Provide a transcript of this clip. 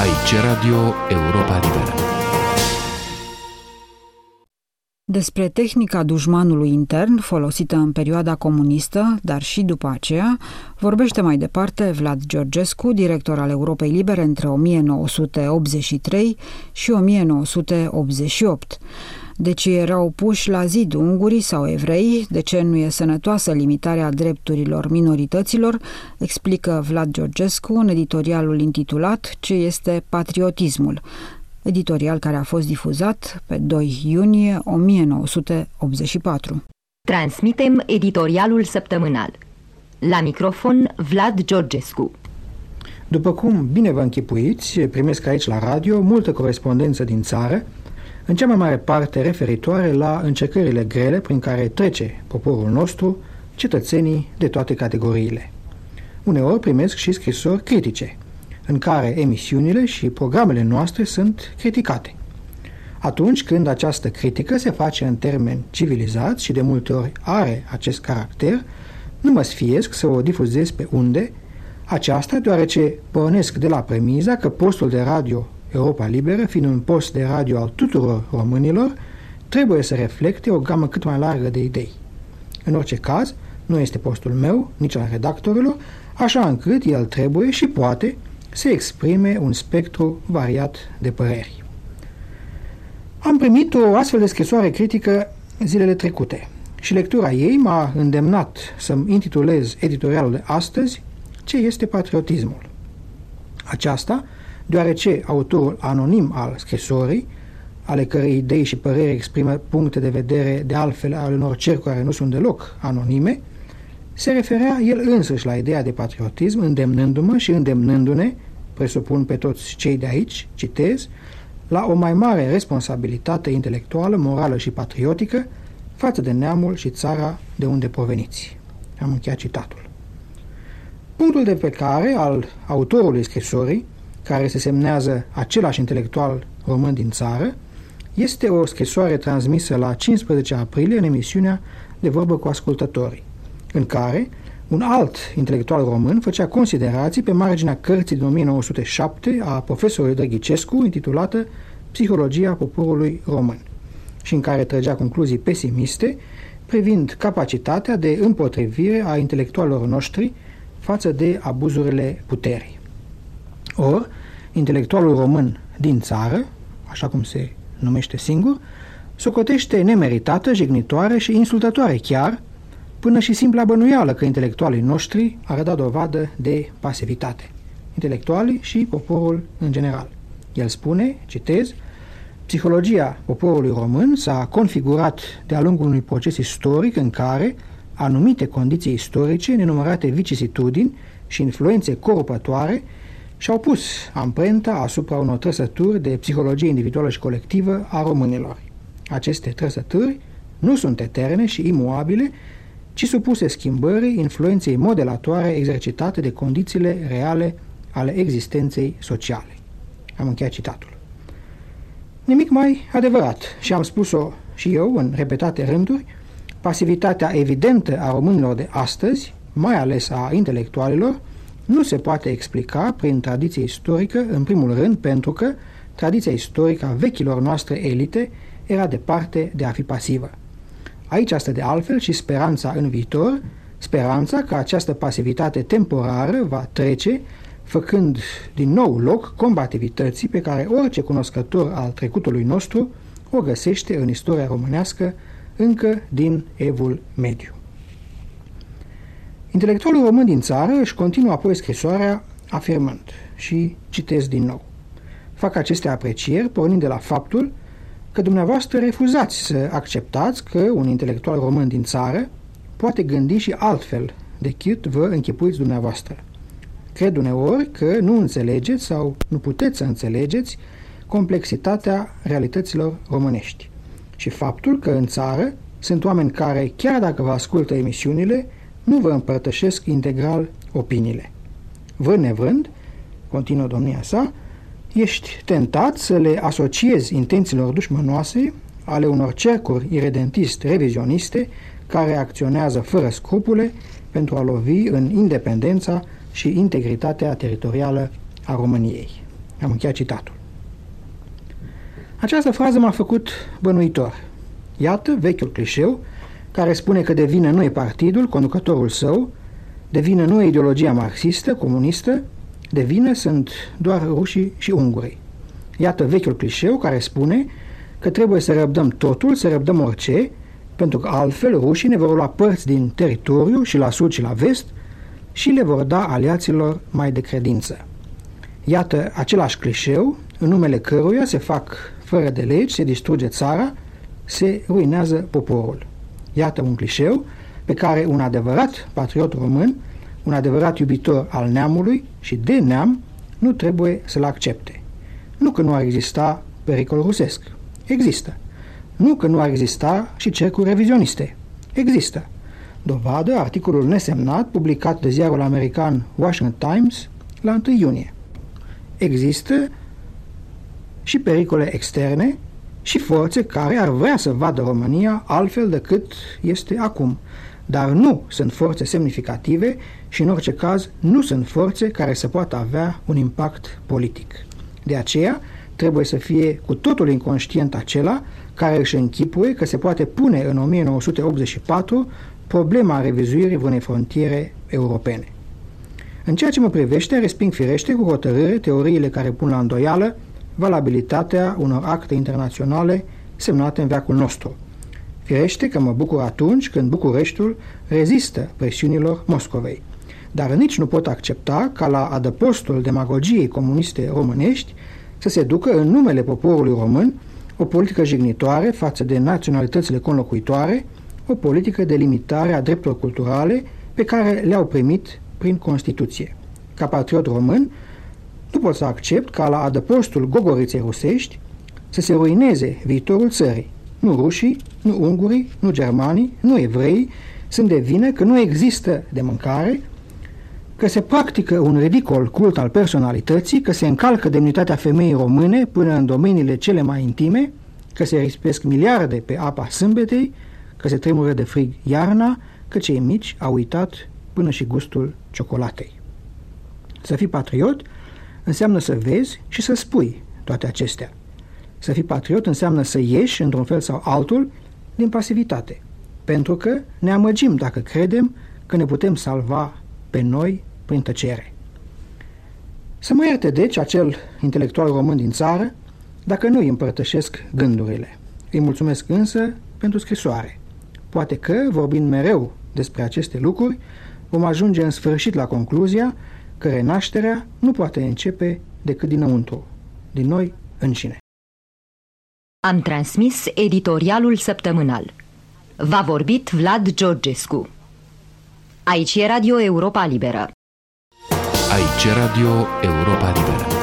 Aici Radio Europa Liberă. Despre tehnica dușmanului intern folosită în perioada comunistă, dar și după aceea, vorbește mai departe Vlad Georgescu, director al Europei Libere între 1983 și 1988. De ce erau puși la zid ungurii sau evrei, de ce nu e sănătoasă limitarea drepturilor minorităților, explică Vlad Georgescu în editorialul intitulat Ce este patriotismul, editorial care a fost difuzat pe 2 iunie 1984. Transmitem editorialul săptămânal. La microfon Vlad Georgescu. După cum bine vă închipuiți, primesc aici la radio multă corespondență din țară, în cea mai mare parte referitoare la încercările grele prin care trece poporul nostru, cetățenii de toate categoriile. Uneori primesc și scrisori critice, în care emisiunile și programele noastre sunt criticate. Atunci când această critică se face în termeni civilizați și de multe ori are acest caracter, nu mă sfiesc să o difuzez pe unde, aceasta deoarece pornesc de la premiza că postul de radio Europa Liberă, fiind un post de radio al tuturor românilor, trebuie să reflecte o gamă cât mai largă de idei. În orice caz, nu este postul meu, nici al redactorilor, așa încât el trebuie și poate să exprime un spectru variat de păreri. Am primit o astfel de scrisoare critică zilele trecute și lectura ei m-a îndemnat să-mi intitulez editorialul de astăzi Ce este patriotismul? Aceasta deoarece autorul anonim al scrisorii, ale cărei idei și păreri exprimă puncte de vedere de altfel ale unor cercuri care nu sunt deloc anonime, se referea el însuși la ideea de patriotism, îndemnându-mă și îndemnându-ne, presupun pe toți cei de aici, citez, la o mai mare responsabilitate intelectuală, morală și patriotică față de neamul și țara de unde proveniți. Am încheiat citatul. Punctul de plecare al autorului scrisorii care se semnează același intelectual român din țară, este o scrisoare transmisă la 15 aprilie în emisiunea de vorbă cu ascultătorii, în care un alt intelectual român făcea considerații pe marginea cărții din 1907 a profesorului Drăghicescu, intitulată Psihologia poporului român, și în care trăgea concluzii pesimiste privind capacitatea de împotrivire a intelectualilor noștri față de abuzurile puterii. Or, intelectualul român din țară, așa cum se numește singur, socotește nemeritată, jignitoare și insultătoare chiar, până și simpla bănuială că intelectualii noștri ar da dovadă de pasivitate. Intelectualii și poporul în general. El spune, citez, Psihologia poporului român s-a configurat de-a lungul unui proces istoric în care anumite condiții istorice, nenumărate vicisitudini și influențe corupătoare și-au pus amprenta asupra unor trăsături de psihologie individuală și colectivă a românilor. Aceste trăsături nu sunt eterne și imuabile, ci supuse schimbării influenței modelatoare exercitate de condițiile reale ale existenței sociale. Am încheiat citatul. Nimic mai adevărat și am spus-o și eu în repetate rânduri, pasivitatea evidentă a românilor de astăzi, mai ales a intelectualilor, nu se poate explica prin tradiție istorică, în primul rând pentru că tradiția istorică a vechilor noastre elite era departe de a fi pasivă. Aici este de altfel și speranța în viitor, speranța că această pasivitate temporară va trece, făcând din nou loc combativității pe care orice cunoscător al trecutului nostru o găsește în istoria românească încă din evul mediu. Intelectualul român din țară își continuă apoi scrisoarea afirmând și citesc din nou. Fac aceste aprecieri pornind de la faptul că dumneavoastră refuzați să acceptați că un intelectual român din țară poate gândi și altfel decât vă închipuiți dumneavoastră. Cred uneori că nu înțelegeți sau nu puteți să înțelegeți complexitatea realităților românești și faptul că în țară sunt oameni care, chiar dacă vă ascultă emisiunile, nu vă împărtășesc integral opiniile. Vrând nevrând, continuă domnia sa, ești tentat să le asociezi intențiilor dușmănoase ale unor cercuri iredentist-revizioniste care acționează fără scrupule pentru a lovi în independența și integritatea teritorială a României. Am încheiat citatul. Această frază m-a făcut bănuitor. Iată vechiul clișeu care spune că de vină nu e partidul, conducătorul său, de vină nu e ideologia marxistă, comunistă, de vină sunt doar rușii și ungurii. Iată vechiul clișeu care spune că trebuie să răbdăm totul, să răbdăm orice, pentru că altfel rușii ne vor lua părți din teritoriu și la sud și la vest și le vor da aliaților mai de credință. Iată același clișeu în numele căruia se fac fără de legi, se distruge țara, se ruinează poporul. Iată un clișeu pe care un adevărat patriot român, un adevărat iubitor al neamului și de neam, nu trebuie să-l accepte. Nu că nu ar exista pericol rusesc. Există. Nu că nu ar exista și cercuri revizioniste. Există. Dovadă articolul nesemnat publicat de ziarul american Washington Times la 1 iunie. Există și pericole externe și forțe care ar vrea să vadă România altfel decât este acum. Dar nu sunt forțe semnificative și, în orice caz, nu sunt forțe care să poată avea un impact politic. De aceea, trebuie să fie cu totul inconștient acela care își închipuie că se poate pune în 1984 problema revizuirii unei frontiere europene. În ceea ce mă privește, resping firește cu hotărâre teoriile care pun la îndoială valabilitatea unor acte internaționale semnate în veacul nostru. Firește că mă bucur atunci când Bucureștiul rezistă presiunilor Moscovei. Dar nici nu pot accepta ca la adăpostul demagogiei comuniste românești să se ducă în numele poporului român o politică jignitoare față de naționalitățile conlocuitoare, o politică de limitare a drepturilor culturale pe care le-au primit prin Constituție. Ca patriot român, nu pot să accept ca la adăpostul gogoriței rusești să se ruineze viitorul țării. Nu rușii, nu ungurii, nu germanii, nu evrei sunt de vină că nu există de mâncare, că se practică un ridicol cult al personalității, că se încalcă demnitatea femeii române până în domeniile cele mai intime, că se rispesc miliarde pe apa sâmbetei, că se tremură de frig iarna, că cei mici au uitat până și gustul ciocolatei. Să fii patriot înseamnă să vezi și să spui toate acestea. Să fii patriot înseamnă să ieși, într-un fel sau altul, din pasivitate. Pentru că ne amăgim dacă credem că ne putem salva pe noi prin tăcere. Să mă ierte, deci, acel intelectual român din țară, dacă nu îi împărtășesc gândurile. Îi mulțumesc însă pentru scrisoare. Poate că, vorbind mereu despre aceste lucruri, vom ajunge în sfârșit la concluzia că renașterea nu poate începe decât dinăuntru, din noi înșine. Am transmis editorialul săptămânal. V-a vorbit Vlad Georgescu. Aici e Radio Europa Liberă. Aici e Radio Europa Liberă.